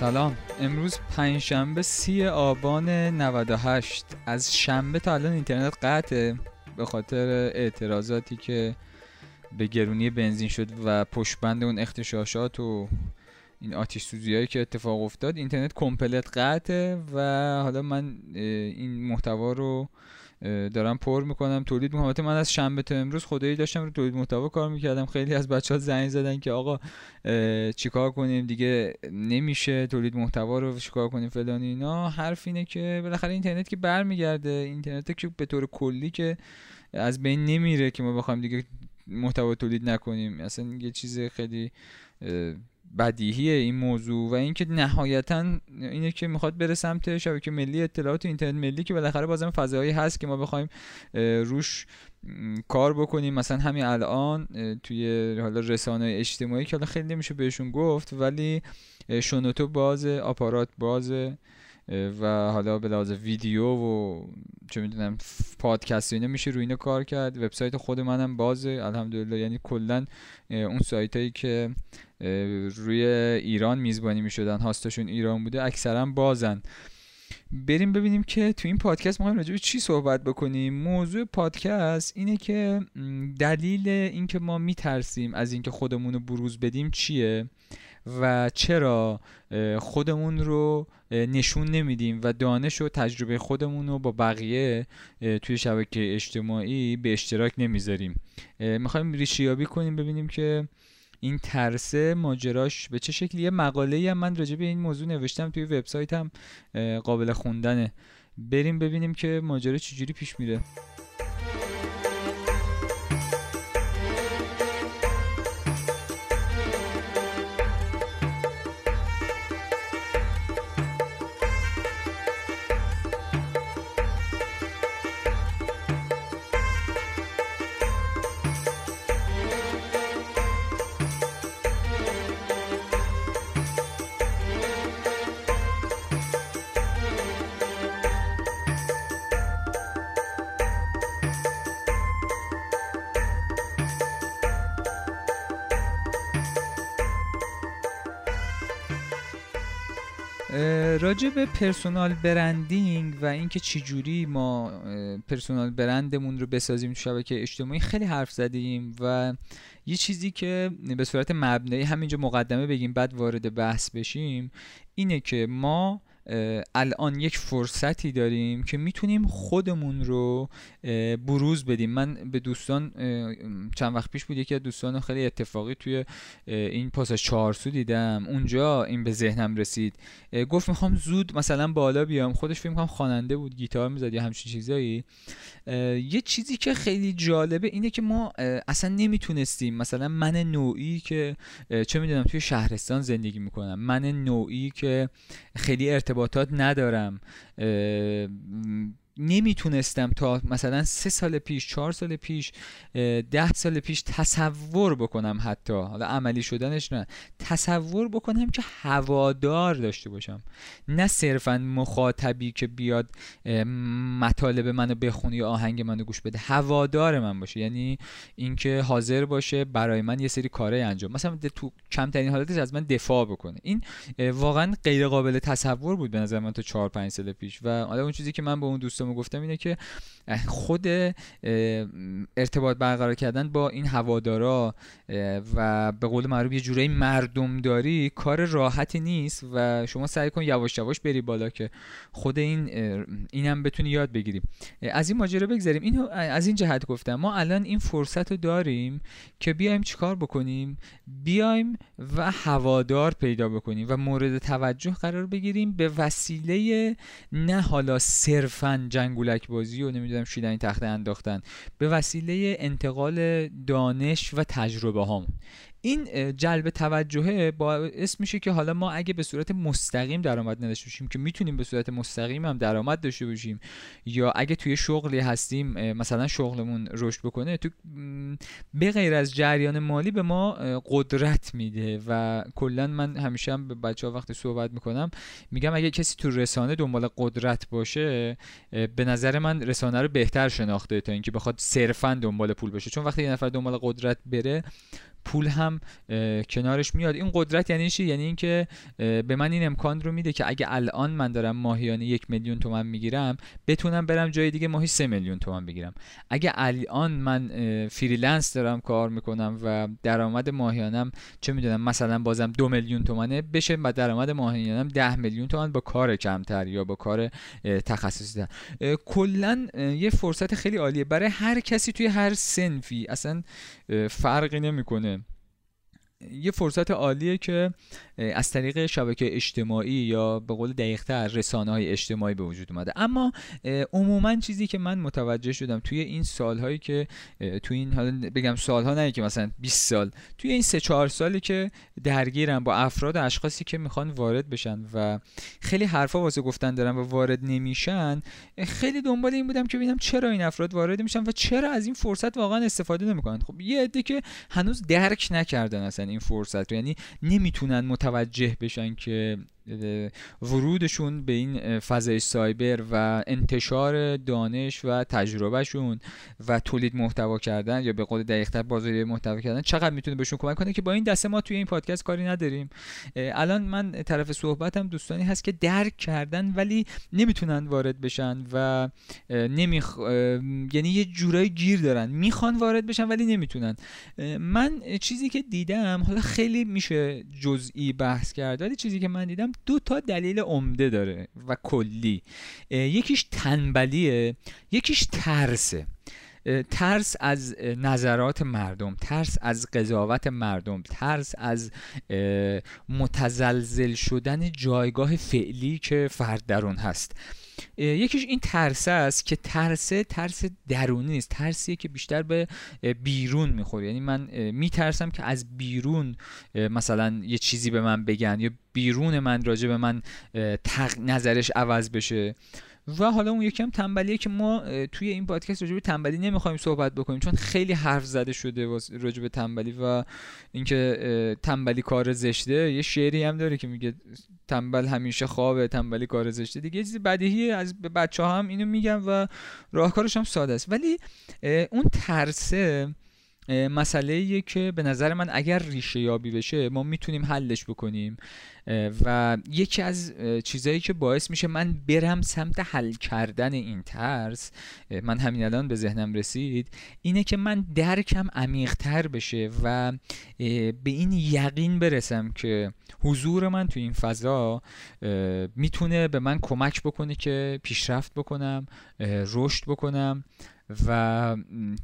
سلام. امروز پنجشنبه سی آبان 98 از شنبه تا الان اینترنت قطعه به خاطر اعتراضاتی که به گرونی بنزین شد و پشبند اون اختشاشات و این آتیش سوزی هایی که اتفاق افتاد اینترنت کمپلت قطعه و حالا من این محتوا رو دارم پر می‌کنم تولید می‌کنم. من از شنبه تا امروز خدایی داشتم رو تولید محتوا کار می‌کردم. خیلی از بچه ها زنگ زدن که آقا چیکار کنیم؟ دیگه نمیشه تولید محتوا رو چیکار کنیم فلان اینا. حرف اینه که بالاخره اینترنت که برمیگرده. اینترنت که به طور کلی که از بین نمیره که ما بخوایم دیگه محتوا تولید نکنیم. اصلا یه چیز خیلی بدیهیه این موضوع و اینکه نهایتا اینه که می‌خواد بره سمت شبکه ملی اطلاعات اینترنت ملی که بالاخره بازم فضایی هست که ما بخوایم روش کار بکنیم. مثلا همین الان توی حالا رسانه اجتماعی که حالا خیلی نمیشه بهشون گفت ولی شنوتو باز آپارات باز و حالا به لحاظ ویدیو و چه می‌دونم پادکست اینا میشه روی اینا کار کرد. وبسایت خود منم بازه. الحمدلله یعنی کلا اون سایت هایی که روی ایران میزبانی می‌شدن هاستاشون ایران بوده اکثرا بازن. بریم ببینیم که تو این پادکست ما راجع به چی صحبت بکنیم. موضوع پادکست اینه که دلیل اینکه ما میترسیم از اینکه خودمون رو بروز بدیم چیه؟ و چرا خودمون رو نشون نمیدیم و دانش و تجربه خودمون رو با بقیه توی شبکه اجتماعی به اشتراک نمی‌ذاریم. می‌خوایم ریشیابی کنیم ببینیم که این ترسه ماجراش به چه شکلی یه مقاله هم من راجع به این موضوع نوشتم توی وبسایتم قابل خوندنه. بریم ببینیم که ماجرا چجوری پیش میره. راجع به پرسونال برندینگ و اینکه چجوری ما پرسونال برندمون رو بسازیم تو شبکه اجتماعی خیلی حرف زدیم و یه چیزی که به صورت مبنایی همینجا مقدمه بگیم بعد وارد بحث بشیم اینه که ما الان یک فرصتی داریم که می‌تونیم خودمون رو بروز بدیم. من به دوستان چند وقت پیش بود یکی از دوستان خیلی اتفاقی توی این پاساژ چهارسو دیدم. اونجا این به ذهنم رسید. گفت می‌خوام زود مثلا بالا بیام. خودش فکر می‌کنم خواننده بود گیتار می‌زد یا همچین چیزایی. یه چیزی که خیلی جالبه اینه که ما اصلا نمی‌تونستیم. مثلا من نوعی که چه می‌دونم توی شهرستان زندگی می‌کنم. من نوعی که خیلی ارتباطات ندارم. نمی‌تونستم تا مثلا سه سال پیش چهار سال پیش ده سال پیش تصور بکنم حتی. حالا عملی شدنش نه. تصور بکنم که هوادار داشته باشم. نه صرفا مخاطبی که بیاد مطالب منو بخونه یا آهنگ منو گوش بده. هوادار من باشه. یعنی اینکه حاضر باشه برای من یه سری کاره انجام. مثلا تو کمترین حالتش از من دفاع بکنه. این واقعا غیر قابل تصور بود به نظر من تا 4 5 سال پیش. و حالا اون چیزی که من به اون دوستم گفتم اینه که خود ارتباط برقرار کردن با این هوادارا و به قول معروف یه جورایی مردمداری کار راحتی نیست و شما سعی کن یواش یواش بری بالا که خود این اینم بتونی یاد بگیریم از این ماجرا بگذاریم اینو از این جهت گفتم ما الان این فرصت رو داریم که بیایم چیکار بکنیم؟ بیایم و هوادار پیدا بکنیم و مورد توجه قرار بگیریم به وسیله نه حالا صرفا جنگولک بازی و نمی‌دونم شیدنی تخته انداختن. به وسیله انتقال دانش و تجربه هامون این جلب توجهه باعث میشه که حالا ما اگه به صورت مستقیم درآمد نداشته باشیم که می‌تونیم به صورت مستقیم هم درآمد داشته باشیم یا اگه توی شغلی هستیم مثلا شغلمون رشد بکنه تو به غیر از جریان مالی به ما قدرت میده و کلا من همیشه هم به بچه ها وقتی صحبت می‌کنم میگم اگه کسی تو رسانه دنبال قدرت باشه به نظر من رسانه رو بهتر شناخته تا اینکه بخواد صرفا دنبال پول باشه چون وقتی یه نفر دنبال قدرت بره پول هم کنارش میاد. این قدرت یعنی چی؟ یعنی اینکه به من این امکان رو میده که اگه الان من دارم ماهیانه یک میلیون تومن می‌گیرم بتونم برم جای دیگه ماهی سه میلیون تومن بگیرم. اگه الان من freelance دارم کار می‌کنم و درآمد ماهیانم چه می‌دونم مثلا بازم دو میلیون تومنه بشه و درآمد ماهیانم ده میلیون تومن با کار کمتر یا با کار تخصصی کلا یه فرصت خیلی عالیه. برای هر کسی توی هر سنفی اصلا فرقی نمی‌کنه. یه فرصت عالیه که از طریق شبکه اجتماعی یا به قول دقیقتر رسانه های اجتماعی به وجود اومده. اما عموما چیزی که من متوجه شدم توی این سالهایی که توی این حالا بگم سالها نه که مثلا 20 سال توی این 3 4 سالی که درگیرم با افراد اشخاصی که می‌خوان وارد بشن و خیلی حرفا واسه گفتن دارن و وارد نمیشن خیلی دنبال این بودم که ببینم چرا این افراد وارد میشن و چرا از این فرصت واقعا استفاده نمی‌کنن. خب یه عده که هنوز درک نکردن اصلا این فرصت رو. یعنی نمی‌تونن متوجه بشن که ورودشون به این فضای سایبر و انتشار دانش و تجربهشون و تولید محتوا کردن یا به قول دقیقتر بازاری محتوا کردن چقدر می‌تونه بهشون کمک کنه که با این دسته ما توی این پادکست کاری نداریم. الان من طرف صحبتم دوستانی هست که درک کردن ولی نمی‌تونن وارد بشن و نمیخ... یعنی یه جورایی گیر دارن. می‌خوان وارد بشن ولی نمی‌تونن. من چیزی که دیدم حالا خیلی میشه جزئی بحث کرد ولی چیزی که من دیدم دو تا دلیل عمده داره و کلی. یکیش تنبلیه یکیش ترسه. ترس از نظرات مردم ترس از قضاوت مردم ترس از متزلزل شدن جایگاه فعلی که فرد در اون هست. یکیش این ترس است که ترسه ترس درونی نیست. ترسیه که بیشتر به بیرون می‌خوره. یعنی من میترسم که از بیرون مثلا یه چیزی به من بگن یا بیرون من راجع به من نظرش عوض بشه. و حالا اون یکم تنبلیه که ما توی این پادکست راجع به تنبلی نمی‌خوایم صحبت بکنیم چون خیلی حرف زده شده راجع به تنبلی و اینکه تنبلی کار زشته. یه شعری هم داره که میگه تنبل همیشه خوابه تنبلی کار زشته. دیگه چیزی بدیهی از بچه هم اینو میگم و راهکارش هم ساده است. ولی اون ترسه مسئله که به نظر من اگر ریشه یابی بشه ما می‌تونیم حلش بکنیم. و یکی از چیزهایی که باعث میشه من برم سمت حل کردن این ترس من همین الان به ذهنم رسید اینه که من درکم عمیقتر بشه و به این یقین برسم که حضور من تو این فضا می‌تونه به من کمک بکنه که پیشرفت بکنم رشد بکنم. و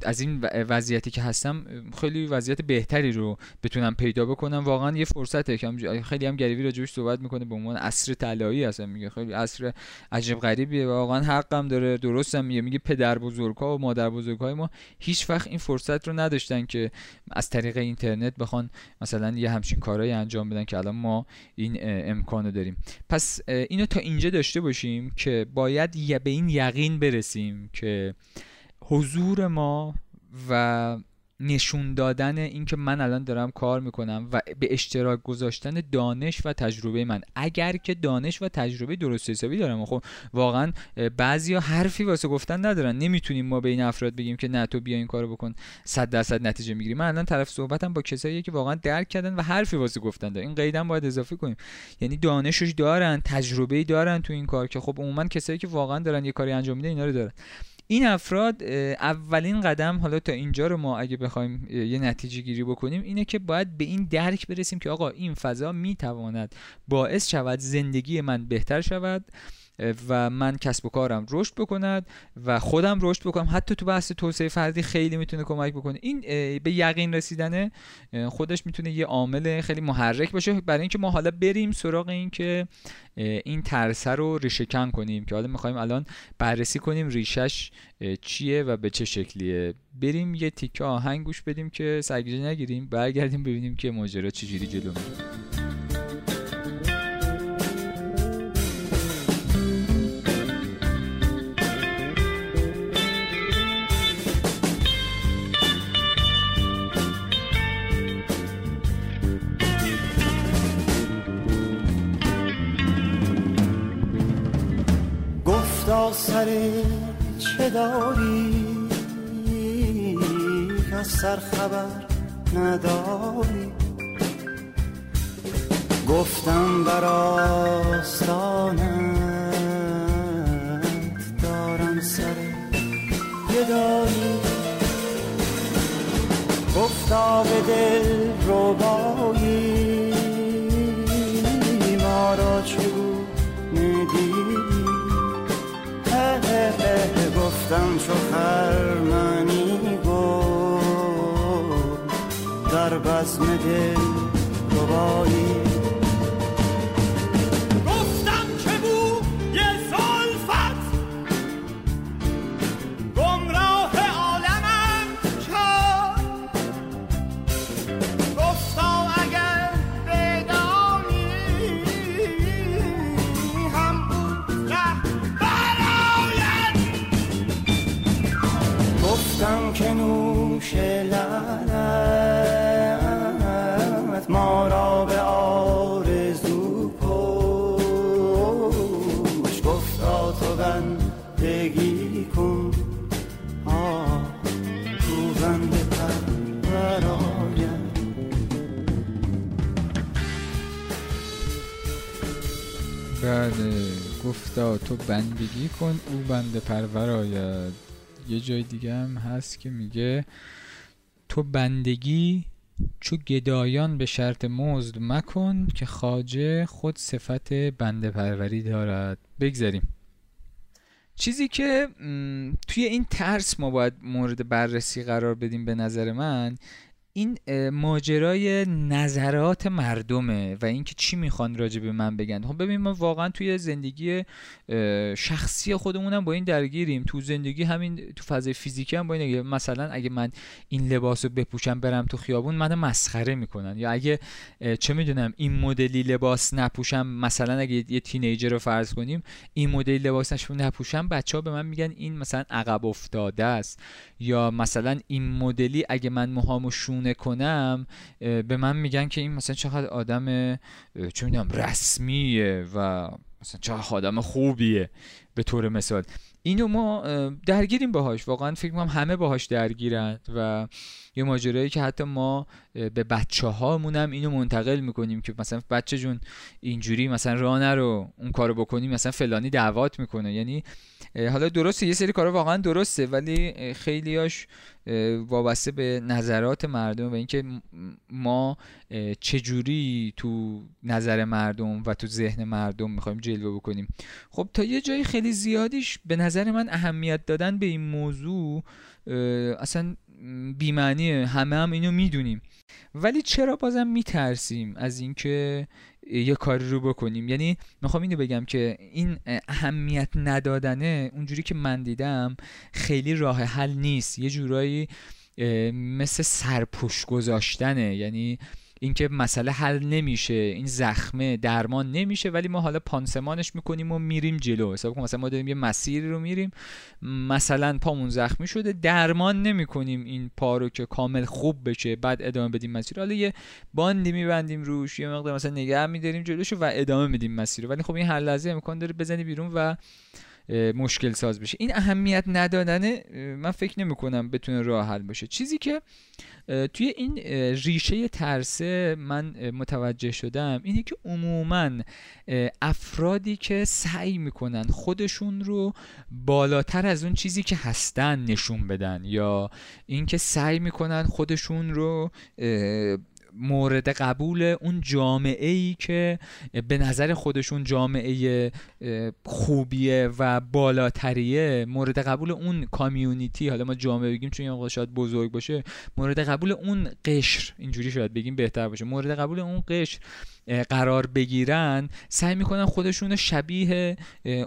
از این وضعیتی که هستم خیلی وضعیت بهتری رو بتونم پیدا بکنم. واقعا یه فرصته که خیلی هم گریوی راجبش صحبت می‌کنه به عنوان عصر طلایی هستم میگه. خیلی عصر عجب غریبیه واقعا حقم داره. درستم میگه. میگه پدر بزرگها و مادر بزرگهای ما هیچ وقت این فرصت رو نداشتن که از طریق اینترنت بخوان مثلا یه همچین کارهایی انجام بدن که الان ما این امکانو داریم. پس اینو تا اینجا داشته باشیم که باید به این یقین برسیم که حضور ما و نشون دادن اینکه من الان دارم کار می‌کنم و به اشتراک گذاشتن دانش و تجربه من. اگر که دانش و تجربه درست حسابی دارم خب واقعا بعضیا حرفی واسه گفتن ندارن. نمی‌تونیم ما به این افراد بگیم که نه تو بیا این کارو بکن. 100 درصد نتیجه می‌گیری. من الان طرف صحبتم با کسایی که واقعا درک کردن و حرفی واسه گفتن دارن. این قیدم باید اضافه کنیم. یعنی دانشش دارن تجربه دارن تو این کار که خب عموما کسایی که واقعا دارن یه کاری انجام میدن اینا رو دارن. این افراد اولین قدم حالا تا اینجا رو ما اگه بخوایم یه نتیجه گیری بکنیم اینه که باید به این درک برسیم که آقا این فضا می‌تواند باعث شود زندگی من بهتر شود. و من کسب و کارم رشد بکند و خودم رشد بکنم. حتی تو بحث توسعه فردی خیلی می‌تونه کمک بکنه. این به یقین رسیدن خودش می‌تونه یه عامل خیلی محرک باشه. برای اینکه ما حالا بریم سراغ این که این ترسه رو ریشه کن کنیم که حالا می‌خوایم الان بررسی کنیم ریشش چیه و به چه شکلیه. بریم یه تیکه آهنگ گوش بدیم که سرگیجه نگیریم برگردیم ببینیم که ماجرا چجوری جلو میره. سر چه داری؟ از سر خبر نداری. گفتم بر آستانت دارم سر گدایی گفتا به دل ربایی. گفتم چو خرمنی گفت در بزم دل ربایی گفتا تو بندگی کن او بند پرور آید یه جای دیگه هم هست که میگه تو بندگی چو گدایان به شرط مزد مکن که خاجه خود صفت بنده پروری دارد. بگذاریم. چیزی که توی این ترس ما باید مورد بررسی قرار بدیم به نظر من این ماجرای نظرات مردمه و اینکه چی می‌خوان راجع به من بگن. خب ببین ما واقعا توی زندگی شخصی خودمونم با این درگیریم. تو زندگی همین تو فضای فیزیکی هم با این مثلا اگه من این لباس رو بپوشم برم تو خیابون من مسخره می‌کنن. یا اگه چه می‌دونم این مدلی لباس نپوشم مثلا اگه یه تینیجر رو فرض کنیم این مدلی لباس نپوشم بچه ها به من میگن این مثلا عقب افتاده است. یا مثلا این مدلی اگه من موهامو شونه کنم به من میگن که این مثلا چقدر آدم چه می‌دونم رسمیه و مثلا چقدر آدم خوبیه به طور مثال. اینو ما درگیریم باهاش. واقعا فکر کنم همه باهاش درگیرند و یه ماجرایی که حتی ما به بچه هامون هم اینو منتقل می‌کنیم که مثلا بچه جون اینجوری مثلا راه نرو اون کارو بکنی مثلا فلانی دعوات می‌کنه. یعنی حالا درسته یه سری کارا واقعا درسته ولی خیلیاش وابسته به نظرات مردم و اینکه ما چجوری تو نظر مردم و تو ذهن مردم می‌خوایم جلوه بکنیم. خب تا یه جایی خیلی زیادیش به نظر من اهمیت دادن به این موضوع اصلا بیمعنیه همه هم اینو می‌دونیم. ولی چرا بازم میترسیم از اینکه یه کاری رو بکنیم؟ یعنی می‌خوام اینو بگم که این اهمیت ندادنه اونجوری که من دیدم خیلی راه حل نیست. یه جورایی مثل سرپوش گذاشتنه. یعنی اینکه مسئله حل نمیشه این زخمه درمان نمیشه ولی ما حالا پانسمانش می‌کنیم و میریم جلو. حساب کن مثلا ما داریم یه مسیری رو میریم مثلا پامون زخمی شده درمان نمی‌کنیم این پا رو که کامل خوب بشه بعد ادامه بدیم مسیر. حالا یه باندی میبندیم روش یه مقدار مثلا نگه میداریم جلوشو و ادامه میدیم مسیر رو. ولی خب این هر لحظه امکان داره بزنی بیرون و مشکل ساز بشه. این اهمیت ندادنه من فکر نمی کنم بتونه راه حل باشه. چیزی که توی این ریشه ترسه من متوجه شدم اینه که عموما افرادی که سعی می‌کنن خودشون رو بالاتر از اون چیزی که هستن نشون بدن یا اینکه سعی می‌کنن خودشون رو مورد قبول اون جامعه ای که به نظر خودشون جامعه خوبیه و بالاتریه مورد قبول اون کامیونیتی حالا ما جامعه بگیم چون این شاید بزرگ باشه مورد قبول اون قشر اینجوری شاید بگیم بهتر باشه مورد قبول اون قشر قرار بگیرن سعی می‌کنن خودشون شبیه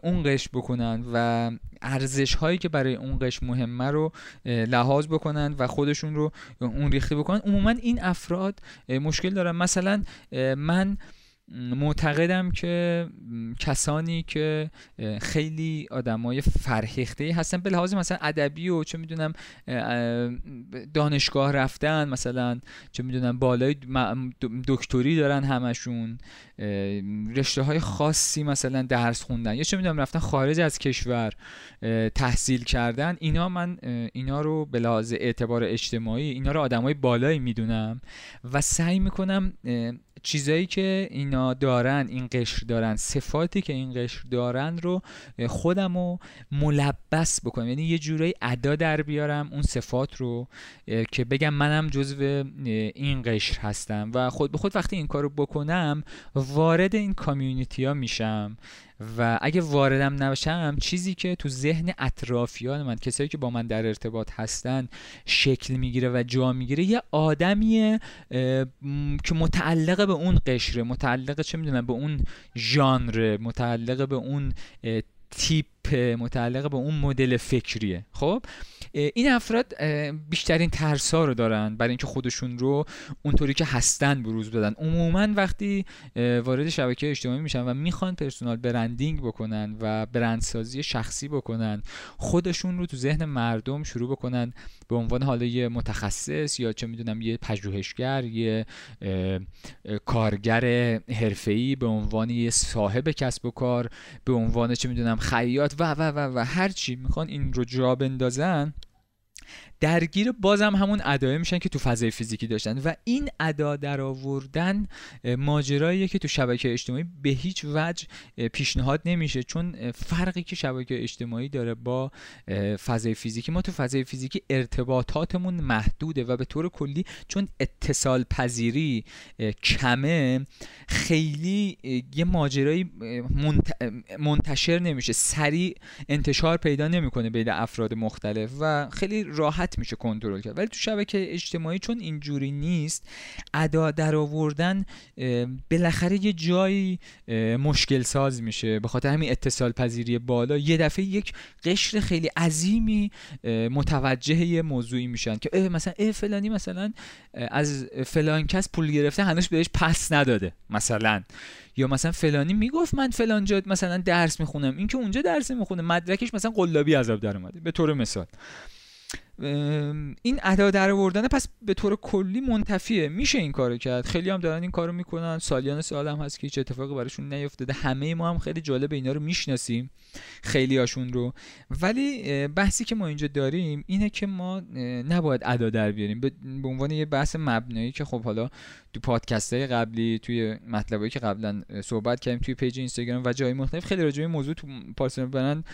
اون قشر بکنن و ارزش هایی که برای اون قشر مهمه رو لحاظ بکنن و خودشون رو اون ریخته بکنن. عموما این افراد مشکل دارن. مثلا من معتقدم که کسانی که خیلی آدمای فرهیخته هستن به لحاظ مثلا ادبی و چه می‌دونم دانشگاه رفتن مثلا چه می‌دونم بالای دکتری دارن همشون رشته های خاصی مثلا درس خوندن یا چه می‌دونم رفتن خارج از کشور تحصیل کردن اینا من اینا رو به لحاظ اعتبار اجتماعی اینا رو آدمای بالایی می‌دونم و سعی می‌کنم چیزایی که اینا دارن این قشر دارن صفاتی که این قشر دارن رو خودم رو ملبس بکنم. یعنی یه جورایی ادا در بیارم اون صفات رو که بگم منم جزو این قشر هستم. و خود به خود وقتی این کار رو بکنم وارد این کامیونیتی ها میشم. و اگه واردم نباشم چیزی که تو ذهن اطرافیان من کسایی که با من در ارتباط هستن شکل می‌گیره و جا می‌گیره یه آدمیه که متعلق به اون قشره متعلق چه می‌دونم به اون ژانر متعلق به اون تیپ متعلق به اون مدل فکریه. خب؟ این افراد بیشترین ترس ها رو دارن برای اینکه خودشون رو اونطوری که هستن بروز بدن. عموما وقتی وارد شبکه اجتماعی میشن و می‌خوان پرسونال برندینگ بکنن و برندسازی شخصی بکنن خودشون رو تو ذهن مردم شروع بکنن به عنوان حالا یه متخصص یا چه می‌دونم یه پژوهشگر یه کارگر حرفه‌ای به عنوان یه صاحب کسب و کار به عنوان چه می‌دونم خیاط و و و و هر چی می‌خوان این رو جا بندازن درگیر بازم همون ادای میشن که تو فضای فیزیکی داشتن و این ادا در آوردن ماجراییه که تو شبکه اجتماعی به هیچ وجه پیشنهاد نمیشه. چون فرقی که شبکه اجتماعی داره با فضای فیزیکی ما تو فضای فیزیکی ارتباطاتمون محدوده و به طور کلی چون اتصال پذیری کمه خیلی یه ماجرایی منتشر نمیشه. سریع انتشار پیدا نمی‌کنه بین افراد مختلف و خیلی راحت میشه کنترل کرد. ولی تو شبکه اجتماعی چون اینجوری نیست ادا در آوردن بالاخره یه جایی مشکل ساز میشه. به خاطر همین اتصال پذیری بالا یه دفعه یک قشر خیلی عظیمی متوجه یه موضوعی میشن که اه مثلا اه فلانی مثلا از فلان کس پول گرفته هنوز بهش پس نداده مثلا. یا مثلا فلانی می‌گفت من فلان جا مثلا درس می‌خونم. این که اونجا درس می‌خونه مدرکش مثلا قلابی عذاب در اومده به طور مثال. این ادا در آوردن پس به طور کلی منتفیه. میشه این کارو کرد. خیلی هم دارن این کارو می‌کنن. سالیان سال هم هست که هیچ اتفاقی براشون نیفتاده همه ما هم خیلی جالب اینا رو می‌شناسیم. خیلی هاشون رو. ولی بحثی که ما اینجا داریم اینه که ما نباید ادا در بیاریم. به عنوان یه بحث مبنایی که خب حالا تو پادکست های قبلی توی مطلبایی که قبلا صحبت کردیم توی page اینستاگرام و جای مختلف خیلی راجع به موضوع تو personal brand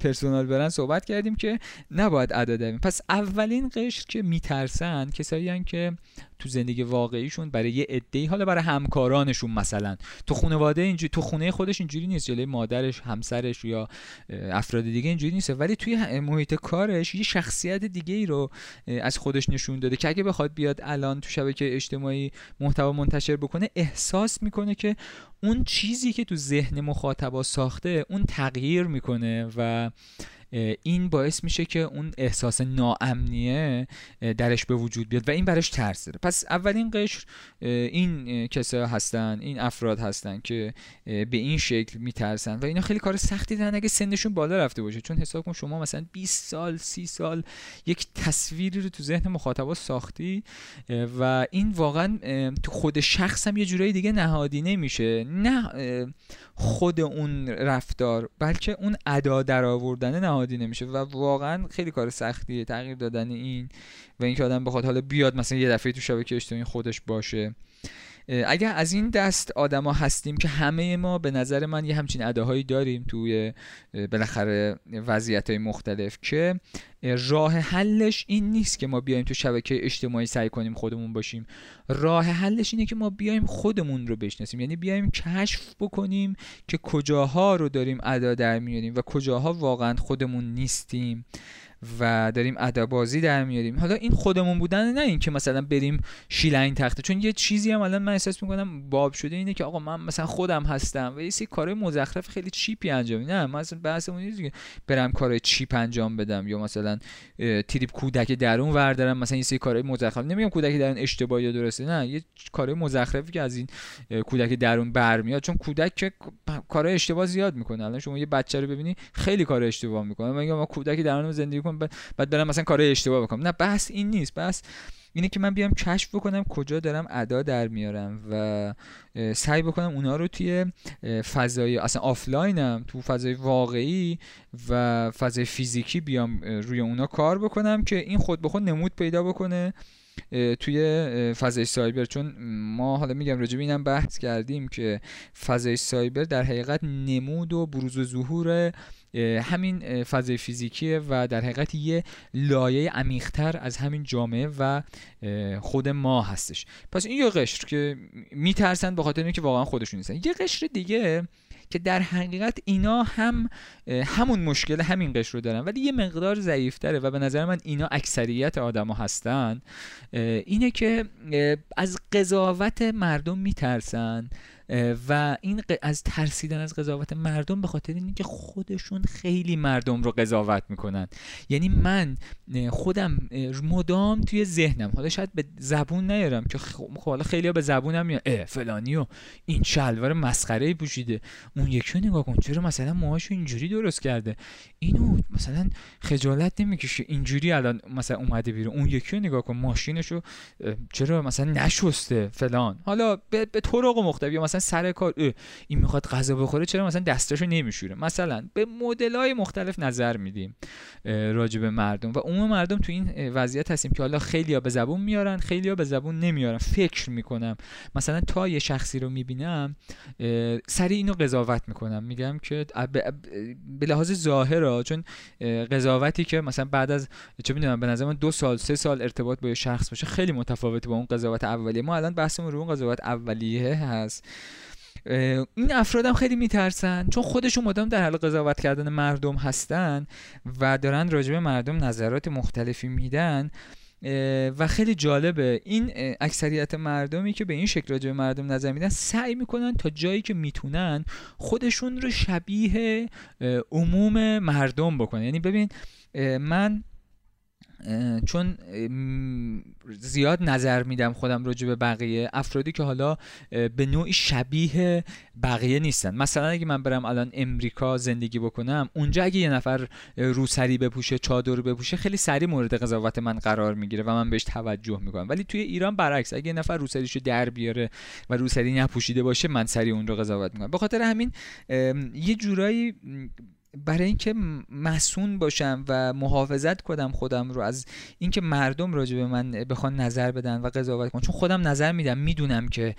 پرسونال برند صحبت کردیم که نباید ادا پس اولین قشر که میترسن کسایی که تو زندگی واقعیشون برای یه عده‌ای حالا برای همکارانشون مثلا. تو خانواده اینجوری تو خونه خودش اینجوری نیست جلوی مادرش همسرش یا افراد دیگه اینجوری نیست. ولی توی محیط کارش یه شخصیت دیگه ای رو از خودش نشون داده که اگه بخواد بیاد الان تو شبکه اجتماعی محتوا منتشر بکنه احساس می‌کنه که اون چیزی که تو ذهن مخاطبا ساخته اون تغییر می‌کنه و این باعث میشه که اون احساس ناامنیه درش به وجود بیاد و این براش ترس داره پس اولین قشر این کسا هستن این افراد هستن که به این شکل میترسن و اینا خیلی کار سختی دارن اگه سنشون بالا رفته باشه. چون حساب کن شما مثلا 20 سال 30 سال یک تصویری رو تو ذهن مخاطبا ساختی و این واقعا تو خود شخص هم یه جورایی دیگه نهادی نمیشه. نه خود اون رفتار بلکه اون ادا در آوردن نهادی نمیشه و واقعا خیلی کار سختیه تغییر دادن این و اینکه آدم بخواد حالا بیاد مثلا یه دفعه تو شبکه اجتماعی خودش باشه. اگر از این دست آدما هستیم که همه ما به نظر من یه همچین اداهایی داریم توی بالاخره وضعیت های مختلف که راه حلش این نیست که ما بیایم تو شبکه اجتماعی سعی کنیم خودمون باشیم. راه حلش اینه که ما بیایم خودمون رو بشناسیم. یعنی بیایم کشف بکنیم که کجاها رو داریم ادا در میاریم و کجاها واقعا خودمون نیستیم. و داریم ادبازی در میاریم. حالا این خودمون بودن نه این که مثلا بریم شیلنگ تخته چون یه چیزی هم الان من احساس می‌کنم باب شده اینه که آقا من مثلا خودم هستم و یه سری کارهای مزخرف خیلی چیپی انجام نه من اصلا بحثمون نیست که برم کارهای چیپ انجام بدم یا مثلا تریپ کودک درون وردارم مثلا یه سری کارهای مزخرف. نمیگم کودک درون اشتباهی یا درسته نه یه کارهای مزخرفی که از این کودک درون برمیاد. چون کودک کارهای اشتباه زیاد می‌کنه. الان شما یه بچه رو ببینی خیلی کار اشتباه می‌کنه. میگم ما کودک درون زندگی کنم بعد برم مثلا کارهای اشتباه بکنم. نه بحث این نیست. بس اینه که من بیام کشف بکنم کجا دارم ادا در میارم و سعی بکنم اونا رو توی فضای اصلا آفلاینم تو فضای واقعی و فضای فیزیکی بیام روی اونا کار بکنم که این خود به خود نمود پیدا بکنه توی فضای سایبر. چون ما حالا میگم راجب اینم بحث کردیم که فضای سایبر در حقیقت نمود و بروز و ظهور همین فضای فیزیکیه و در حقیقت یه لایه عمیقتر از همین جامعه و خود ما هستش. پس این یه قشر که میترسن به خاطر اینکه واقعا خودشون نیستن. یه قشر دیگه که در حقیقت اینا هم همون مشکل همین قشر رو دارن ولی یه مقدار ضعیفتره و به نظر من اینا اکثریت آدما هستن اینه که از قضاوت مردم میترسن. و این از ترسیدن از قضاوت مردم به خاطر اینکه خودشون خیلی مردم رو قضاوت می‌کنن. یعنی من خودم مدام توی ذهنم حالا شاید به زبون نیارم که خب حالا خیلی به زبونم میاد اه فلانی و این شلوار مسخره پوشیده. اون یکی نگاه کن چرا مثلا موهاشو اینجوری درست کرده؟ اینو مثلا خجالت نمی‌کشه اینجوری الان مثلا اومده بیرون. اون یکی نگاه کن ماشینشو چرا مثلا نشسته فلان. حالا به, به طرق مختلف مثلا سر کار این می‌خواد غذا بخوره چرا مثلا دستاشو نمیشوره؟ مثلا به مدل های مختلف نظر میدیم راجع به مردم. و عموم مردم تو این وضعیت هستیم که حالا خیلیا به زبون میارن خیلیا به زبون نمیارن. فکر می‌کنم مثلا تا یه شخصی رو می‌بینم سری اینو قضاوت می‌کنم. میگم که به لحاظ ظاهر چون قضاوتی که مثلا بعد از چه می‌دونم به نظر من دو سال سه سال ارتباط با یه شخص باشه خیلی متفاوته با اون قضاوت اولیه. ما الان بحثمون رو اون قضاوت اولیه هست. این افراد هم خیلی میترسن چون خودشون مدام در حال قضاوت کردن مردم هستن و دارن راجع مردم نظرات مختلفی میدن. و خیلی جالبه این اکثریت مردمی که به این شکل راجع مردم نظر میدن سعی می‌کنن تا جایی که می‌تونن خودشون رو شبیه عموم مردم بکنن. یعنی ببین من چون زیاد نظر میدم خودم راجع به بقیه. افرادی که حالا به نوعی شبیه بقیه نیستن. مثلا اگه من برم الان امریکا زندگی بکنم اونجا اگه یه نفر روسری بپوشه چادر بپوشه خیلی سریع مورد قضاوت من قرار می‌گیره و من بهش توجه می‌کنم. ولی توی ایران برعکس اگه یه نفر روسریشو در بیاره و روسری نپوشیده باشه من سریع اون رو قضاوت می‌کنم. به خاطر همین یه جورایی برای اینکه مسون باشم و محافظت کنم خودم رو از اینکه مردم راجع به من بخوان نظر بدن و قضاوت کنن. چون خودم نظر میدم می‌دونم که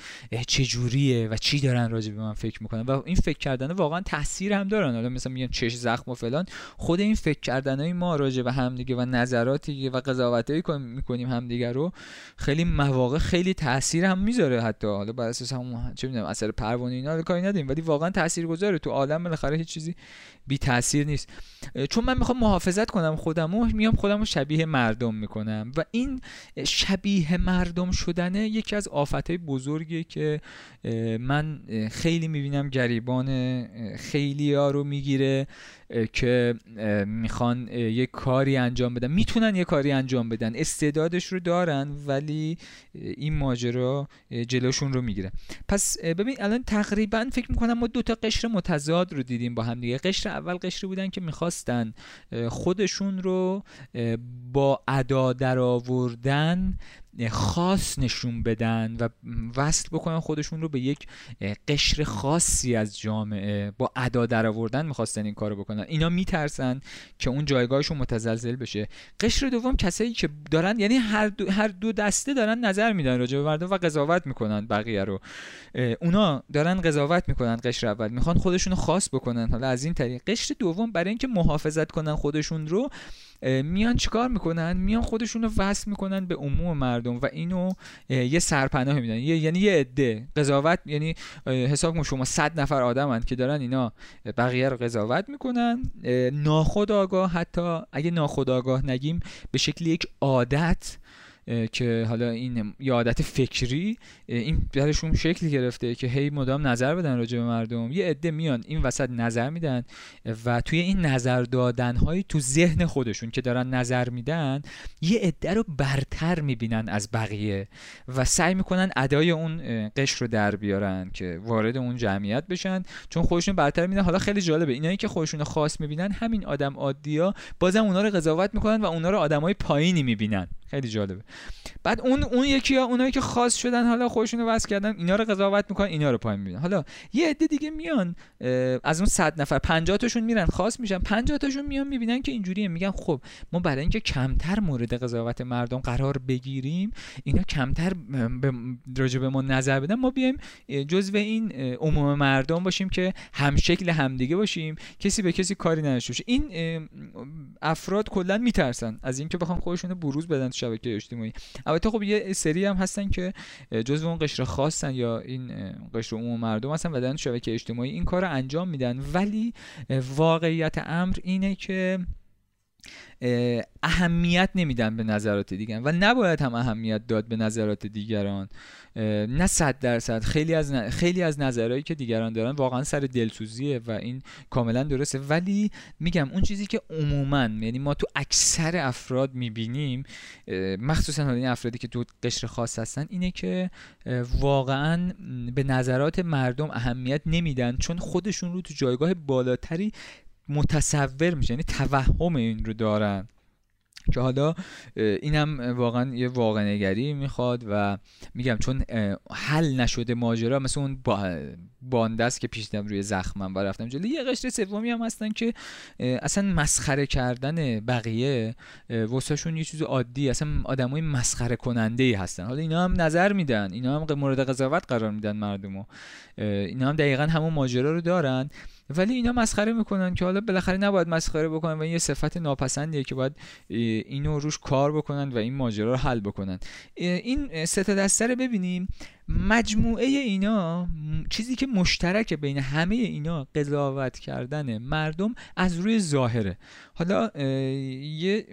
چه جوریه و چی دارن راجع به من فکر می‌کنن. و این فکر کردن واقعا تاثیر هم دارن. حالا مثلا میگن چش زخم و فلان. خود این فکر کردنای ما راجع به همدیگه و نظراتی و قضاوتایی می‌کنیم همدیگه رو خیلی مواقع خیلی تاثیر هم می‌ذاره حتی. حالا بر اساس همون چه می‌دونم اثر پروانه اینا کاری نداریم. ولی واقعا تاثیرگذاره تو عالم بالاخره هیچ چیزی بی تاثیر نیست. چون من می‌خوام محافظت کنم خودم و میام خودم رو شبیه مردم می‌کنم. و این شبیه مردم شدنه یکی از آفتهای بزرگی که من خیلی می‌بینم گریبان خیلی ها رو می‌گیره که می‌خوان یه کاری انجام بدن. می‌تونن یه کاری انجام بدن. استعدادش رو دارن ولی این ماجرا جلوشون رو می‌گیره. پس ببین الان تقریبا فکر می‌کنم ما دو تا قشر متضاد رو دیدیم با هم دیگه. قشر اول قشری بودن که می‌خواستن خودشون رو با ادا در آوردن خاص نشون بدن و وصل بکنن خودشون رو به یک قشر خاصی از جامعه. با ادا در آوردن می‌خواستن این کارو بکنن. اینا میترسن که اون جایگاهشون متزلزل بشه. قشر دوم کسایی که دارن یعنی هر دو, هر دو دسته دارن نظر میدن راجع به مردم و قضاوت می‌کنن بقیه رو. اونا دارن قضاوت می‌کنن قشر اول. می‌خوان خودشون رو خاص بکنن. حالا از این طریق. قشر دوم برای اینکه محافظت کنن خودشون رو میان چیکار می‌کنن؟ میان خودشون رو وصل می‌کنن به عموم مردم و اینو یه سرپناه میدن یعنی یه عده. قضاوت یعنی حساب کن شما 100 نفر آدمن که دارن اینا بقیه رو قضاوت می‌کنن. ناخودآگاه حتی اگه ناخودآگاه نگیم به شکل یک عادت که حالا این یه عادت فکری این درشون شکلی گرفته که هی مدام نظر بدن راجع به مردم. یه عده میان این وسط نظر میدن و توی این نظر دادن های تو ذهن خودشون که دارن نظر میدن یه عده رو برتر می‌بینن از بقیه و سعی می‌کنن ادای اون قشر رو در بیارن که وارد اون جمعیت بشن. چون خودشون برتر میدن. حالا خیلی جالبه. اینایی که خودشون خاص می‌بینن همین آدم عادیا بازم اونا رو قضاوت می‌کنن و اونا رو آدمای پایینی می‌بینن. خیلی جالبه. بعد اون اون یکی ها اونایی که خاص شدن حالا خودشون رو کردن اینا رو قضاوت می‌کنن اینا رو پایین می‌بینن. حالا یه عده دیگه میان از اون 100 نفر 50 تاشون میرن خاص میشن 50 تاشون میان می‌بینن که اینجوریه. میگن خب ما برای اینکه کمتر مورد قضاوت مردم قرار بگیریم اینا کمتر راجع به ما نظر بدن ما بیایم جزو این عموم مردم باشیم که هم شکل همدیگه باشیم کسی به کسی کاری نداشته این افراد کلا میترسن از اینکه بخوام خودشون بروز بدن شبکه اجتماعی. البته خب یه سری هم هستن که جزو اون قشر خاصن یا این قشر عموم مردم هستن و دارن شبکه اجتماعی این کار رو انجام میدن. ولی واقعیت امر اینه که اهمیت نمیدن به نظرات دیگران و نباید هم اهمیت داد به نظرات دیگران. نه صد درصد. خیلی از خیلی از نظرهایی که دیگران دارن واقعا سر دلسوزیه و این کاملا درسته. ولی میگم اون چیزی که عموما یعنی ما تو اکثر افراد می‌بینیم مخصوصا این افرادی که تو قشر خاص هستن اینه که واقعا به نظرات مردم اهمیت نمیدن چون خودشون رو تو جایگاه بالاتری متصور میشه یعنی توهم این رو دارن. که حالا اینم واقعا یه واقع نگری می‌خواد و میگم چون حل نشده ماجرا مثل اون با باندست که پیشتم روی زخمم با رفتم جلو. یه قشر سومی هم هستن که اصلا مسخره کردن بقیه واسهشون یه چیز عادی اصلا آدمای مسخره کننده ای هستن. حالا اینا هم نظر میدن. اینا هم مورد قضاوت قرار میدن مردمو. اینا هم دقیقا همون ماجرا رو دارن. ولی اینا مسخره می‌کنن که حالا بالاخره نباید مسخره بکنن و این یه صفت ناپسندیه که باید اینو روش کار بکنن و این ماجرا رو حل بکنن. این سه دسته رو ببینیم. مجموعه اینا چیزی که مشترک بین همه اینا قضاوت کردن مردم از روی ظاهره. حالا یه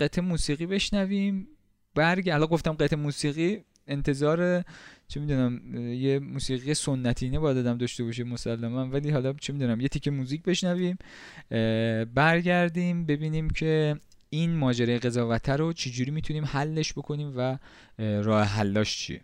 قطع موسیقی بشنویم. برگ الان گفتم قطع موسیقی. انتظار چه می‌دونم یه موسیقی سنتینه باید آدم داشته باشه مسلما ولی حالا چه می‌دونم یه تیکه موزیک بشنویم برگردیم ببینیم که این ماجرای قضاوت رو چجوری می‌تونیم حلش بکنیم و راه حلاش چیه.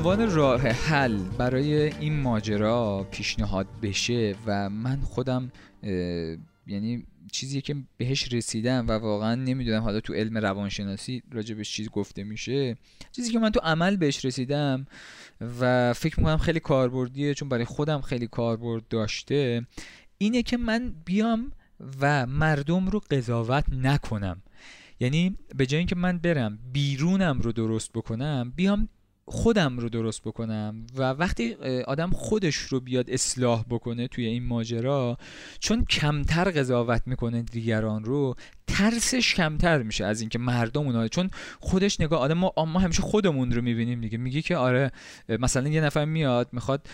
عنوان راه حل برای این ماجرا پیشنهاد بشه و من خودم یعنی چیزی که بهش رسیدم و واقعا نمی‌دونم حالا تو علم روانشناسی راجبش چیز گفته میشه. چیزی که من تو عمل بهش رسیدم و فکر می‌کنم خیلی کاربردیه چون برای خودم خیلی کاربرد داشته اینه که من بیام و مردم رو قضاوت نکنم. یعنی به جای اینکه من برم بیرونم رو درست بکنم بیام خودم رو درست بکنم و وقتی آدم خودش رو بیاد اصلاح بکنه توی این ماجرا چون کمتر قضاوت می‌کنه دیگران رو ترسش کمتر میشه از اینکه مردم اونها چون خودش نگاه آدم ما همیشه خودمون رو می‌بینیم دیگه. میگه که آره مثلا یه نفر میاد می‌خواد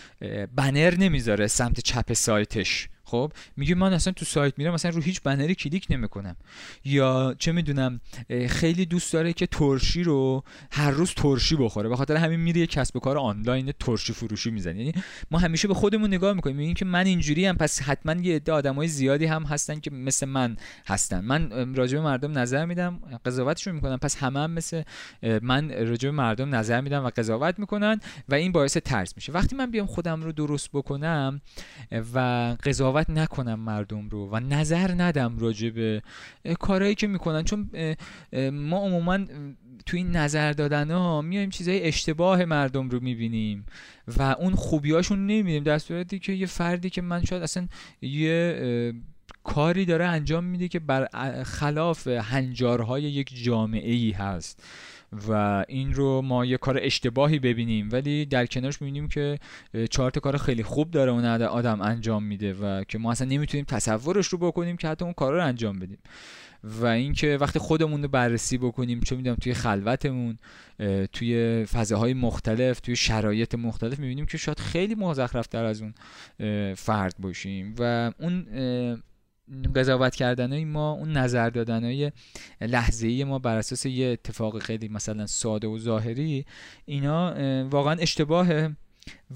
بنر نمی‌ذاره سمت چپ سایتش. خب؟ میگه من اصلا تو سایت میرم مثلا رو هیچ بنری کلیک نمی‌کنم. یا چه می‌دونم خیلی دوست داره که ترشی رو هر روز ترشی بخوره. به خاطر همین میره کسب و کار آنلاین ترشی فروشی می‌زنه. یعنی ما همیشه به خودمون نگاه می‌کنیم. میگیم که من اینجوری هم پس حتما یه عده آدمای زیادی هم هستن که مثل من هستن. من راجع به مردم نظر میدم قضاوتشون می‌کنم. پس همه هم مثل من راجع به مردم نظر میدم و قضاوت می‌کنن و این باعث ترس میشه. وقتی من بیام خودم رو درست بکنم و قضاوت قضاوت نکنم مردم رو و نظر ندم راجع به کارهایی که می‌کنن. چون ما عموما تو این نظر دادن ها میایم چیزای اشتباه مردم رو می‌بینیم و اون خوبیاشون نمی‌بینیم. در صورتی که یه فردی که من شاید اصلا یه کاری داره انجام میده که بر خلاف هنجارهای یک جامعه ای هست. و این رو ما یه کار اشتباهی ببینیم. ولی در کنارش می‌بینیم که چهار کار خیلی خوب داره اون آدم انجام میده و که ما اصلا نمی‌تونیم تصورش رو بکنیم که حتی اون کار رو انجام بدیم. و اینکه وقتی خودمون رو بررسی بکنیم چه می‌دونم توی خلوتمون توی فضاهای مختلف توی شرایط مختلف می‌بینیم که شاید خیلی مزخرفتر از اون فرد باشیم. و اون قضاوت کردن ما اون نظر دادن های لحظه ای ما بر اساس یه اتفاق خیلی مثلا ساده و ظاهری اینا واقعا اشتباهه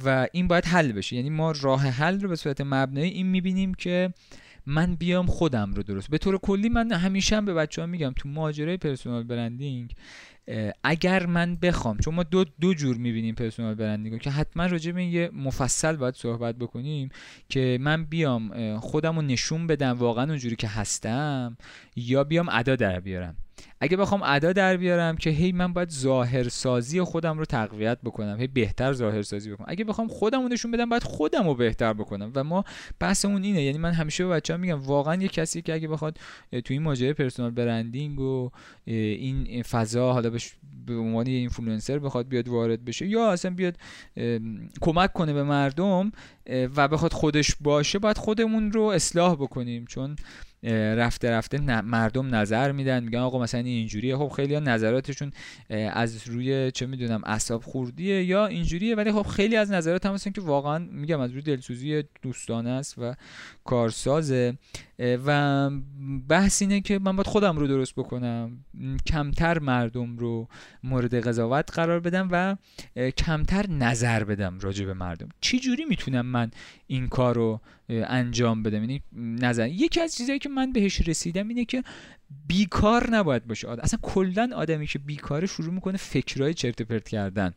و این باید حل بشه. یعنی ما راه حل رو به صورت مبنایی این می‌بینیم که من بیام خودم رو درست. به طور کلی من همیشه هم به بچه ها میگم تو ماجرای پرسونال برندینگ اگر من بخوام چون ما دو, دو جور می‌بینیم پرسونال برندینگ که حتما راجع به یه مفصل باید صحبت بکنیم که من بیام خودم رو نشون بدم واقعا اونجوری که هستم یا بیام ادا در بیارم. اگه بخوام ادا در بیارم که هی من باید ظاهرسازی خودم رو تقویت بکنم هی بهتر ظاهرسازی بکنم. اگه بخوام خودم نشون بدم باید خودم رو بهتر بکنم. و ما بحثمون اینه. یعنی من همیشه به بچه‌ها میگم واقعا یه کسی که اگه بخواد تو این ماجرای personal branding و این فضا حالا به عنوان یه اینفلوئنسر بخواد بیاد وارد بشه یا اصلا بیاد کمک کنه به مردم و بخواد خودش باشه باید خودمون رو اصلاح بکنیم. چون رفته رفته مردم نظر میدن میگن آقا مثلا اینجوریه. خب خیلی ها نظراتشون از روی چه می‌دونم اعصاب خوردیه یا اینجوریه ولی خب خیلی از نظرات هم که واقعا میگم از روی دلسوزی دوستانه است و کارسازه. و بحث اینه که من باید خودم رو درست بکنم. کمتر مردم رو مورد قضاوت قرار بدم و کمتر نظر بدم راجع به مردم. چی جوری می‌تونم من این کار رو انجام بدم؟ یعنی نظر. یکی از چیزهایی که من بهش رسیدم اینه که بیکار نباید باشه. اصلا کلا آدمی که بیکاره شروع می‌کنه فکرهای چرت پرت کردن.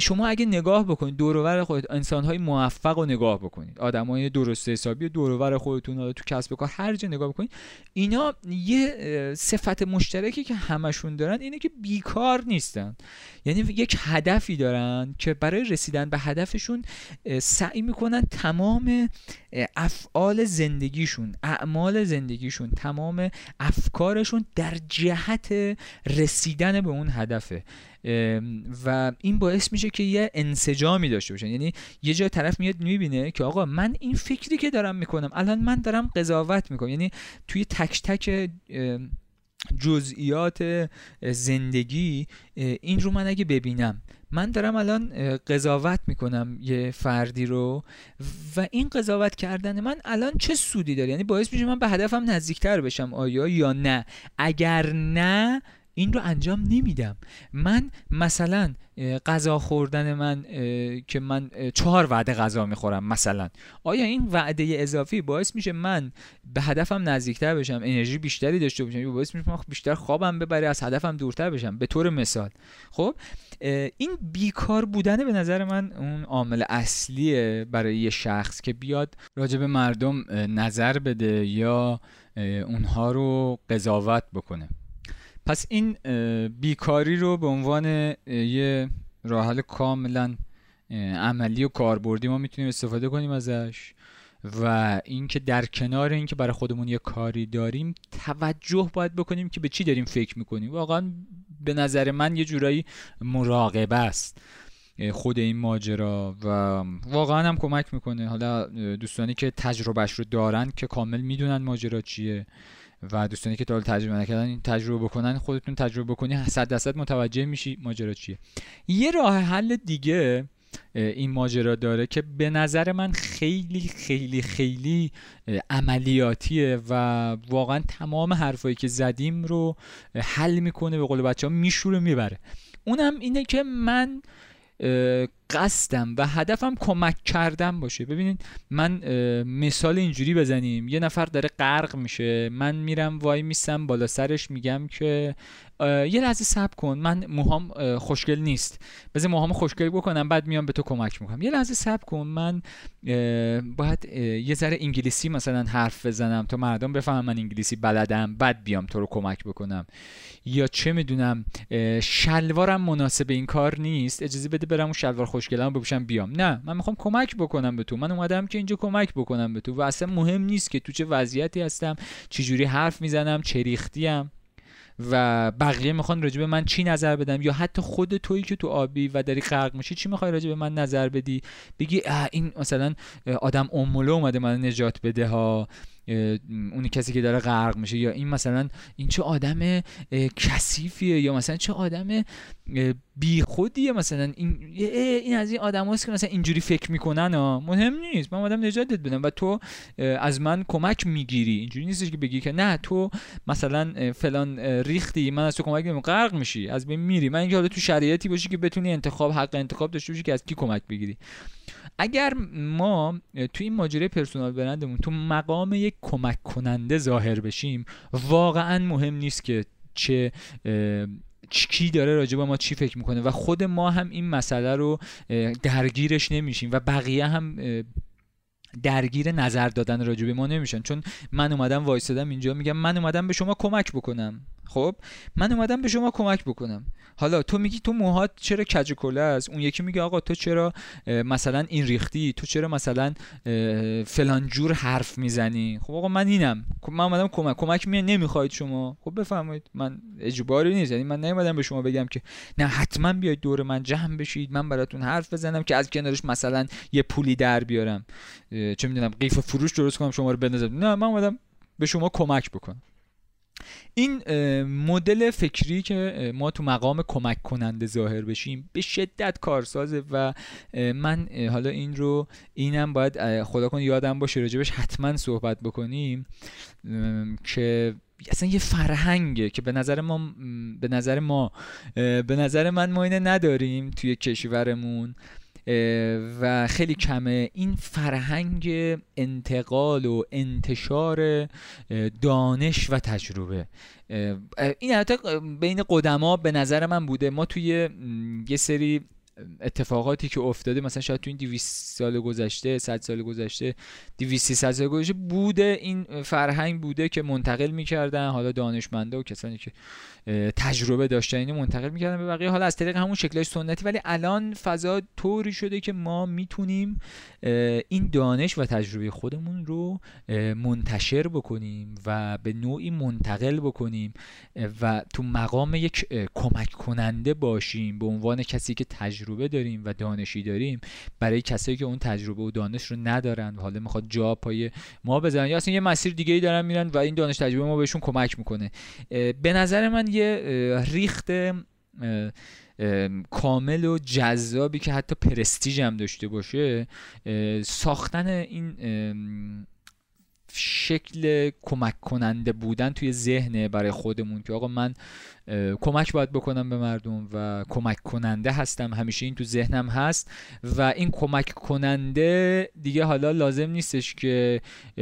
شما اگه نگاه بکنید دورور خودت انسانهای موفق رو نگاه بکنید. آدمای درست حسابی دورور خودتون تو کسب کار هر جا نگاه بکنید اینا یه صفت مشترکی که همشون دارن اینه که بیکار نیستن. یعنی یک هدفی دارن که برای رسیدن به هدفشون سعی می‌کنن تمام افعال زندگیشون اعمال زندگیشون تمام افکارشون در جهت رسیدن به اون هدفه. و این باعث میشه که یه انسجامی داشته باشن. یعنی یه جای طرف میاد می‌بینه که آقا من این فکری که دارم می‌کنم الان من دارم قضاوت می‌کنم. یعنی توی تک تک جزئیات زندگی این رو من اگه ببینم من دارم الان قضاوت می‌کنم یه فردی رو و این قضاوت کردن من الان چه سودی داره؟ یعنی باعث میشه من به هدفم نزدیکتر بشم آیا یا نه؟ اگر نه این رو انجام نمیدم. من مثلا غذا خوردن من که من چهار وعده غذا می‌خورم مثلا. آیا این وعده اضافی باعث میشه من به هدفم نزدیکتر بشم انرژی بیشتری داشته باشم؟ یا باعث میشه من بیشتر خوابم ببره از هدفم دورتر بشم؟ به طور مثال. خب این بیکار بودن به نظر من اون عامل اصلیه برای یه شخص که بیاد راجع به مردم نظر بده یا اونها رو قضاوت بکنه. پس این بیکاری رو به عنوان یه راحل کاملا عملی و کاربردی ما می‌تونیم استفاده کنیم ازش و اینکه در کنار اینکه برای خودمون یه کاری داریم توجه باید بکنیم که به چی داریم فکر می‌کنیم. واقعا به نظر من یه جورایی مراقبه است خود این ماجرا و واقعا هم کمک می‌کنه. حالا دوستانی که تجربهش رو دارن که کامل می‌دونن ماجرا چیه. و دوستانی که تا تجربه نکردن این تجربه بکنن خودتون تجربه بکنی صد درصد متوجه میشی ماجرا چیه. یه راه حل دیگه این ماجرا داره که به نظر من خیلی خیلی خیلی عملیاتیه و واقعا تمام حرفایی که زدیم رو حل می‌کنه به قول بچه ها میشوره می‌بره. اونم اینه که من قصدم و هدفم کمک کردن باشه. ببینید من مثال اینجوری بزنیم. یه نفر داره غرق میشه. من میرم وای میسم بالا سرش میگم که یه لحظه صبر کن. من موهام خوشگل نیست. بذار موهام خوشگل بکنم بعد میام به تو کمک می‌کنم. یه لحظه صبر کن. من باید یه ذره انگلیسی مثلا حرف بزنم تا مردم بفهمن من انگلیسی بلدم بعد بیام تو رو کمک بکنم. یا چه می‌دونم شلوارم مناسب این کار نیست. اجازه بده برم اون شلوار خوشگلم بپوشم بیام. نه من می‌خوام کمک بکنم به تو. من اومدم که اینجا کمک بکنم به تو و اصلا مهم نیست که تو چه وضعیتی هستم چجوری حرف می‌زنم چه ریختیم. و بقیه می‌خوان راجع به من چی نظر بدم یا حتی خود تویی که تو آبی و داری غرق میشی چی می‌خوای راجع به من نظر بدی؟ بگی این مثلا آدم امولو اومده من نجات بده ها. اونی کسی که داره غرق میشه یا این مثلا این چه آدم کثیفیه یا مثلا چه آدم بیخودیه مثلا این این از این آدم هست که مثلا اینجوری فکر می‌کنن ها مهم نیست. من آدم نجاتت بدم و تو از من کمک می‌گیری. اینجوری نیستش که بگی که نه تو مثلا فلان ریختی من از تو کمک نمی‌کنم غرق میشی از بین میری. من اینکه حالا تو شرایطی باشی که بتونی انتخاب حق انتخاب داشته باشی که از کی کمک بگیری. اگر ما تو این ماجرای پرسونال برندمون تو مقام یک کمک کننده ظاهر بشیم واقعا مهم نیست که چه کی داره راجع به ما چی فکر می‌کنه و خود ما هم این مسئله رو درگیرش نمیشیم و بقیه هم درگیر نظر دادن راجع به ما نمیشن. چون من اومدم وایسادم اینجا میگم من اومدم به شما کمک بکنم. خب من اومدم به شما کمک بکنم. حالا تو میگی تو موهات چرا کج کله است؟ اون یکی میگه آقا تو چرا مثلا این ریختی؟ تو چرا مثلا فلان جور حرف می‌زنی؟ خب آقا من اینم. خب من اومدم کمک. کمک می نمی‌خواید شما؟ خب بفرمایید. من اجباری نیست. یعنی من نیومدم به شما بگم که نه حتما بیاید دور من جمع بشید. من براتون حرف بزنم که از کنارش مثلا یه پولی در بیارم. چه می‌دونم قیف فروش درست کنم شما رو بندازم. نه من اومدم به شما کمک بکنم. این مدل فکری که ما تو مقام کمک کننده ظاهر بشیم به شدت کارسازه و من حالا این رو اینم باید خدا کن یادم باشه راجبش حتما صحبت بکنیم که اصلا یه فرهنگه که به نظر ما به نظر ما به نظر من ما اینه نداریم توی کشورمون. و خیلی کمه. این فرهنگ انتقال و انتشار دانش و تجربه. این حتی بین قدما به نظر من بوده. ما توی یه سری اتفاقاتی که افتاده مثلا شاید تو این 200 سال گذشته 100 سال گذشته 200 سال گذشته بوده این فرهنگ بوده که منتقل می‌کردن حالا دانشمنده و کسانی که تجربه داشتن اینو منتقل می‌کردن به بقیه. حالا از طریق همون شکلش سنتی ولی الان فضا طوری شده که ما می‌تونیم این دانش و تجربه خودمون رو منتشر بکنیم و به نوعی منتقل بکنیم و تو مقام یک کمک کننده باشیم به عنوان کسی که تجربه داریم و دانشی داریم برای کسایی که اون تجربه و دانش رو ندارن و حالا می‌خواد جا پای ما بزنن یا اصلا یه مسیر دیگه ای دارن میرن و این دانش تجربه ما بهشون کمک می‌کنه. به نظر من یه ریخت کامل و جذابی که حتی پرستیژ هم داشته باشه ساختن این شکل کمک کننده بودن توی ذهنه برای خودمون که آقا من کمک باید بکنم به مردم و کمک کننده هستم. همیشه این تو ذهنم هست و این کمک کننده دیگه حالا لازم نیستش که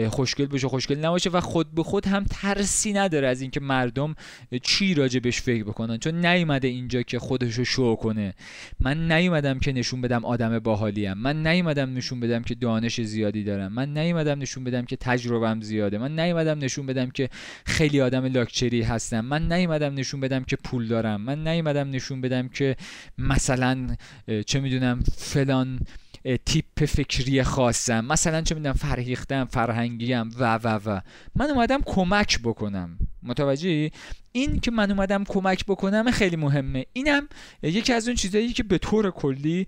خوشگل بشه خوشگل نباشه و خود به خود هم ترسی نداره از اینکه مردم چی راجع بهش فکر بکنن. چون نیومده اینجا که خودش رو شو کنه. من نیومدم که نشون بدم آدم باحالیم. من نیومدم نشون بدم که دانش زیادی دارم. من نیومدم نشون بدم که تجربم زیاده. من نیومدم نشون بدم که خیلی آدم لاکچری هستم. من نیومدم نشون که پول دارم. من نیومدم نشون بدم که مثلا چه می‌دونم فلان تیپ فکری خاصم. مثلا چه می‌دونم فرهیختم فرهنگیم و و و. من اومدم کمک بکنم. متوجهی؟ این که من اومدم کمک بکنم خیلی مهمه. اینم یکی از اون چیزایی که به طور کلی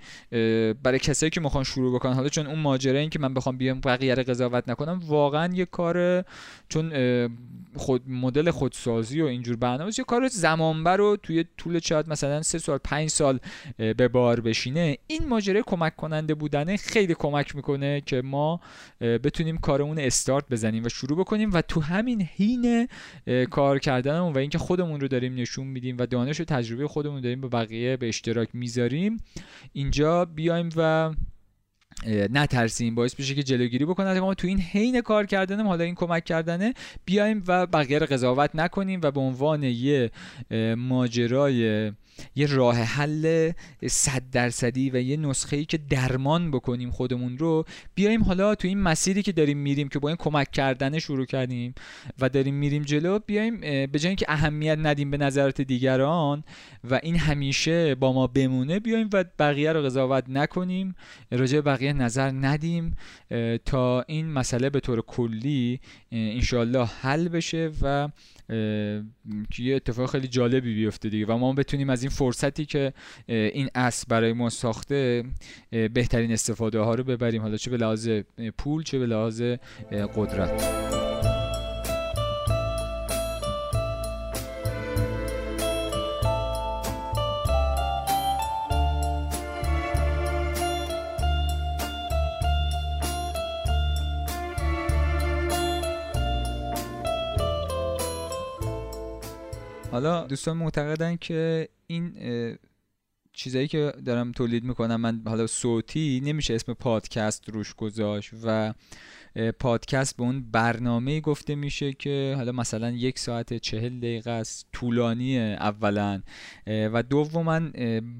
برای کسایی که می‌خوان شروع بکنن. حالا چون اون ماجرا این که من بخوام بیام بقیه رو قضاوت نکنم واقعا یه کار چون خود مدل خودسازی و اینجور برنامه یه کار زمانبر رو توی طول شاید مثلا سه سال پنج سال به بار بشینه. این ماجرا کمک کننده بودن خیلی کمک می‌کنه که ما بتونیم کارمون استارت بزنیم و شروع بکنیم. و تو همین حین کار کردنمون و اینکه خودمون رو داریم نشون میدیم و دانش و تجربه خودمون داریم به بقیه به اشتراک می‌ذاریم. اینجا بیایم و نترسیم. باعث بشه که جلوگیری بکنه ما تو این حین کار کردنم حالا این کمک کردنه بیایم و بقیه رو قضاوت نکنیم و به عنوان یه ماجرای یه راه حل صد درصدی و یه نسخه ای که درمان بکنیم خودمون رو بیایم حالا تو این مسیری که داریم میریم که با این کمک کردن شروع کردیم و داریم میریم جلو بیایم به جای اینکه اهمیت ندیم به نظرات دیگران و این همیشه با ما بمونه بیایم و بقیه رو قضاوت نکنیم راجع بقیه نظر ندیم تا این مسئله به طور کلی انشالله حل بشه و که یه اتفاق خیلی جالبی بیفته دیگه و ما بتونیم از این فرصتی که این اصل برای ما ساخته بهترین استفاده ها رو ببریم. حالا چه به لحاظ پول چه به لحاظ قدرت. حالا دوستان معتقدن که این چیزایی که دارم تولید می‌کنم من حالا صوتی نمیشه اسم پادکست روش گذاشت و پادکست به اون برنامه گفته میشه که حالا مثلا یک ساعت چهل دقیقه است طولانی اولا. و دوما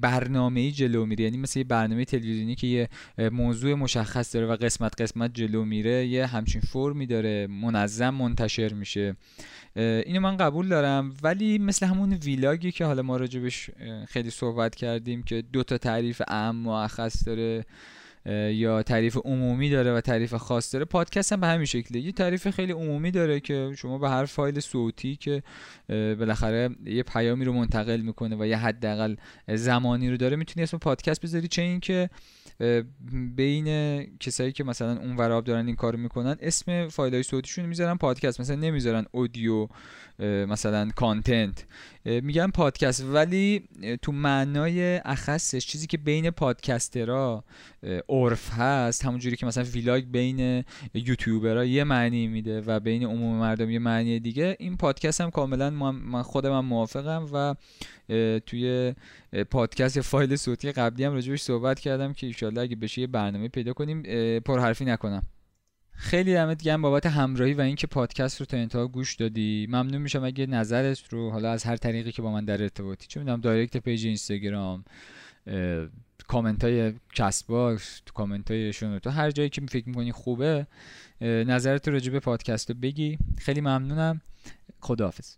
برنامه جلو میره. یعنی مثل یه برنامه تلویزیونی که یه موضوع مشخص داره و قسمت قسمت جلو میره یه همچین فرمی داره منظم منتشر میشه. اینو من قبول دارم. ولی مثل همون ویلاگی که حالا ما راجبش خیلی صحبت کردیم که دو تا تعریف اهم و اخص داره. یا تعریف عمومی داره و تعریف خاص داره. پادکست هم به همین شکله یه تعریف خیلی عمومی داره که شما به هر فایل صوتی که بالاخره یه پیامی رو منتقل می‌کنه و یه حداقل زمانی رو داره می‌تونی اسم پادکست بذاری. چه اینکه بین کسایی که مثلا اون وراب دارن این کارو می‌کنن اسم فایل های صوتیشون می‌ذارن پادکست. مثلا نمی‌ذارن اودیو مثلا کانتنت میگن پادکست. ولی تو معنای اخصش چیزی که بین پادکسترها عرف هست همونجوری که مثلا ویلاگ بین یوتیوبرها یه معنی میده و بین عموم مردم یه معنی دیگه این پادکست هم کاملا من خودم هم موافقم و توی پادکست فایل صوتی قبلی هم راجبش صحبت کردم که ایشالله اگه بشه یه برنامه پیدا کنیم. پرحرفی نکنم. خیلی دمت گرم بابت همراهی و اینکه پادکست رو تا انتها گوش دادی. ممنون میشم اگه نظرت رو حالا از هر طریقی که با من در ارتباطی چه می‌دونم direct page اینستاگرام کامنت های Castbox comment های تو هر جایی که فکر می‌کنی خوبه نظرت راجع به پادکست رو بگی. خیلی ممنونم. خداحافظ.